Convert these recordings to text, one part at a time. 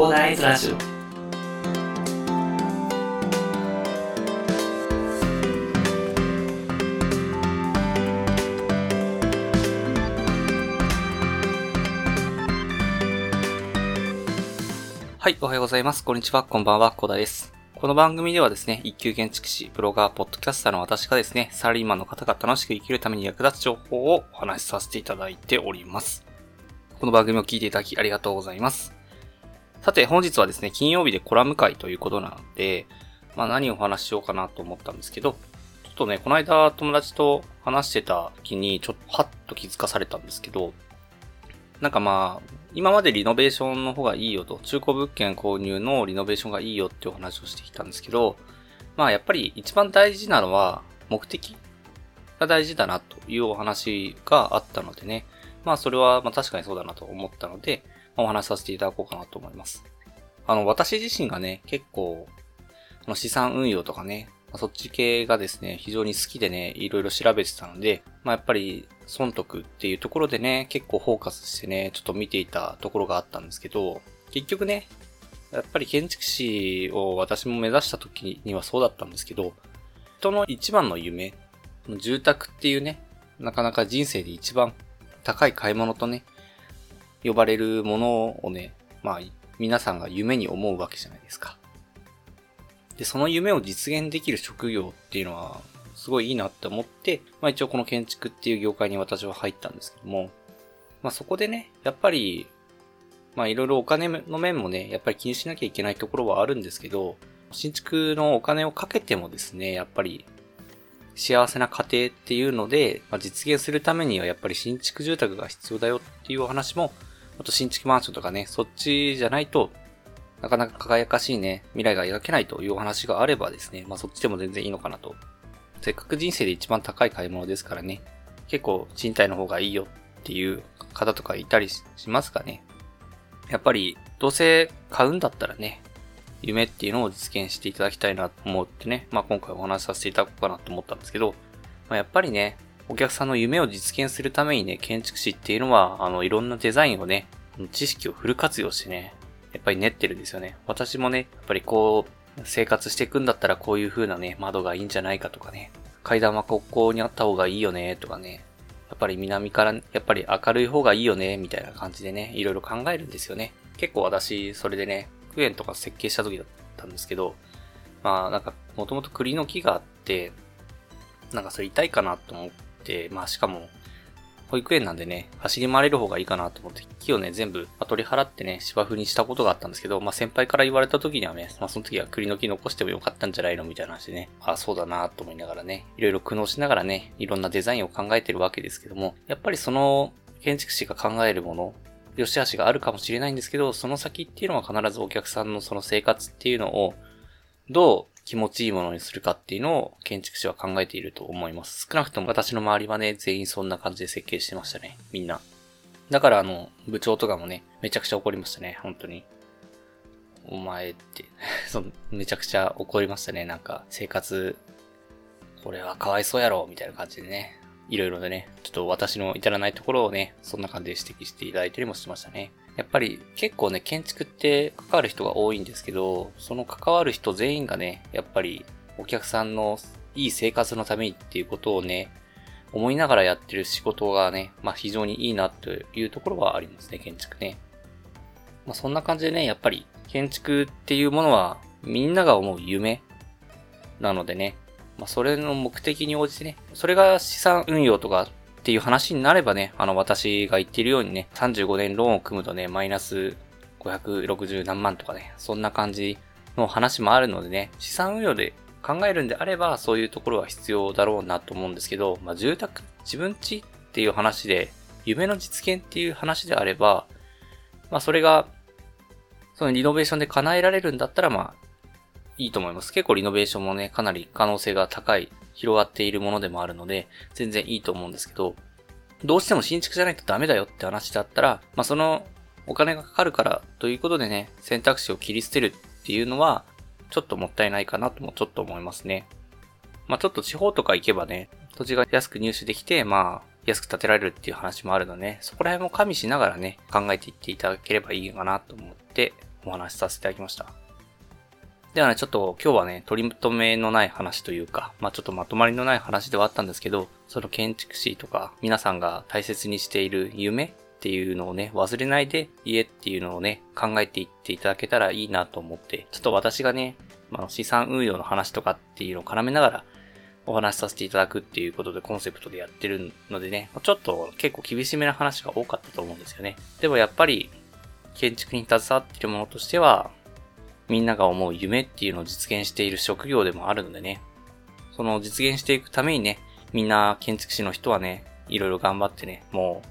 コーナーズラジオはい、おはようございます。こんにちは、こんばんは、コーダです。この番組ではですね、一級建築士、ブロガー、ポッドキャスターの私がですね、サラリーマンの方が楽しく生きるために役立つ情報をお話しさせていただいております。この番組を聞いていただきありがとうございます。さて、本日はですね、金曜日でコラム会ということなので、まあ何をお話ししようかなと思ったんですけど、ちょっとね、この間友達と話してた時に、ちょっとハッと気づかされたんですけど、なんかまあ、今までリノベーションの方がいいよと、中古物件購入のリノベーションがいいよっていうお話をしてきたんですけど、まあやっぱり一番大事なのは目的が大事だなというお話があったのでね、まあそれはまあ確かにそうだなと思ったので、まあ、お話しさせていただこうかなと思います。あの、私自身がね、結構、あの資産運用とかね、そっち系がですね、非常に好きでね、いろいろ調べてたので、まあやっぱり損得っていうところでね、結構フォーカスしてね、ちょっと見ていたところがあったんですけど、結局ね、やっぱり建築士を私も目指した時にはそうだったんですけど、人の一番の夢、住宅っていうね、なかなか人生で一番高い買い物とね、呼ばれるものをね、まあ、皆さんが夢に思うわけじゃないですか。で、その夢を実現できる職業っていうのは、すごいいいなって思って、まあ一応この建築っていう業界に私は入ったんですけども、まあそこでね、やっぱり、まあいろいろお金の面もね、やっぱり気にしなきゃいけないところはあるんですけど、新築のお金をかけてもですね、やっぱり幸せな家庭っていうので、まあ、実現するためにはやっぱり新築住宅が必要だよっていうお話も、あと新築マンションとかね、そっちじゃないと、なかなか輝かしいね、未来が描けないというお話があればですね、まあそっちでも全然いいのかなと。せっかく人生で一番高い買い物ですからね、結構賃貸の方がいいよっていう方とかいたりしますかね。やっぱり、どうせ買うんだったらね、夢っていうのを実現していただきたいなと思ってね、まあ今回お話しさせていただこうかなと思ったんですけど、まあ、やっぱりね、お客さんの夢を実現するためにね、建築士っていうのは、あの、いろんなデザインをね、知識をフル活用してね、やっぱり練ってるんですよね。私もね、やっぱりこう、生活していくんだったらこういう風なね、窓がいいんじゃないかとかね、階段はここにあった方がいいよね、とかね、やっぱり南から、やっぱり明るい方がいいよね、みたいな感じでね、いろいろ考えるんですよね。結構私、それでね、クエンとか設計した時だったんですけど、まあなんか、もともと栗の木があって、なんかそれ痛いかなと思って、まあしかも、保育園なんでね、走り回れる方がいいかなと思って、木をね、全部取り払ってね、芝生にしたことがあったんですけど、まあ先輩から言われた時にはね、まあその時は栗の木残してもよかったんじゃないのみたいな話でね、あそうだなと思いながらね、いろいろ苦悩しながらね、いろんなデザインを考えてるわけですけども、やっぱりその建築士が考えるもの、良し悪しがあるかもしれないんですけど、その先っていうのは必ずお客さんのその生活っていうのを、どう気持ちいいものにするかっていうのを建築士は考えていると思います。少なくとも私の周りはね、全員そんな感じで設計してましたね。みんな。だからあの、部長とかもね、めちゃくちゃ怒りましたね。本当に。お前って、そのめちゃくちゃ怒りましたね。なんか、生活、これはかわいそうやろ、みたいな感じでね。いろいろでね、ちょっと私の至らないところをね、そんな感じで指摘していただいたりもしましたね。やっぱり結構ね、建築って関わる人が多いんですけど、その関わる人全員がね、やっぱりお客さんのいい生活のためにっていうことをね、思いながらやってる仕事がね、まあ非常にいいなというところはありますね、建築ね。まあそんな感じでね、やっぱり建築っていうものはみんなが思う夢なのでね、まあそれの目的に応じてね、それが資産運用とかっていう話になればね、あの私が言っているようにね、35年ローンを組むとね、マイナス560何万とかね、そんな感じの話もあるのでね、資産運用で考えるんであれば、そういうところは必要だろうなと思うんですけど、まあ住宅、自分家っていう話で、夢の実現っていう話であれば、まあそれが、そのリノベーションで叶えられるんだったら、まあ、いいと思います。結構リノベーションもね、かなり可能性が高い、広がっているものでもあるので、全然いいと思うんですけど、どうしても新築じゃないとダメだよって話だったら、まあそのお金がかかるからということでね、選択肢を切り捨てるっていうのは、ちょっともったいないかなともちょっと思いますね。まあちょっと地方とか行けばね、土地が安く入手できて、まあ安く建てられるっていう話もあるので、ね、そこら辺も加味しながらね、考えていっていただければいいかなと思ってお話しさせていただきました。ではね、ちょっと今日はね、取り留めのない話というか、まあちょっとまとまりのない話ではあったんですけど、その建築士とか皆さんが大切にしている夢っていうのをね、忘れないで家っていうのをね、考えていっていただけたらいいなと思って、ちょっと私がね、まあ、資産運用の話とかっていうのを絡めながらお話しさせていただくっていうことでコンセプトでやってるのでね、ちょっと結構厳しめな話が多かったと思うんですよね。でもやっぱり建築に携わっているものとしては、みんなが思う夢っていうのを実現している職業でもあるのでね、その実現していくためにね、みんな建築士の人はね、いろいろ頑張ってね、も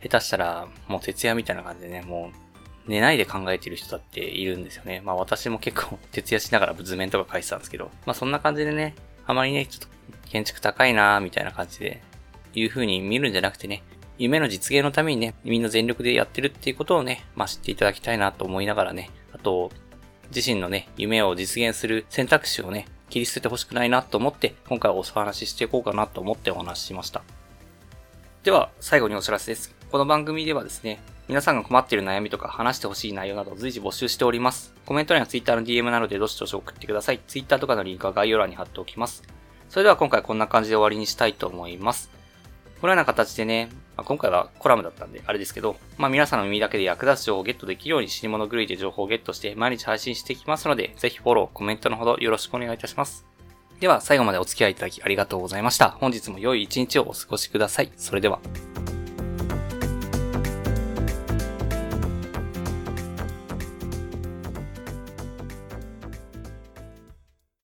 う、下手したら、もう徹夜みたいな感じでね、もう、寝ないで考えてる人だっているんですよね。まあ私も結構 徹夜しながら図面とか書いてたんですけど、まあそんな感じでね、あまりね、ちょっと建築高いなーみたいな感じで、いう風に見るんじゃなくてね、夢の実現のためにね、みんな全力でやってるっていうことをね、まあ知っていただきたいなと思いながらね、あと、自身のね、夢を実現する選択肢をね、切り捨ててほしくないなと思って、今回お話ししていこうかなと思ってお話ししました。では、最後にお知らせです。この番組ではですね、皆さんが困っている悩みとか話してほしい内容など随時募集しております。コメント欄や Twitter の DM などでどしどし送ってください。Twitter とかのリンクは概要欄に貼っておきます。それでは今回こんな感じで終わりにしたいと思います。このような形でね、まあ、今回はコラムだったんで、あれですけど、まあ皆さんの耳だけで役立つ情報をゲットできるように死に物狂いで情報をゲットして毎日配信していきますので、ぜひフォロー、コメントのほどよろしくお願いいたします。では最後までお付き合いいただきありがとうございました。本日も良い一日をお過ごしください。それでは。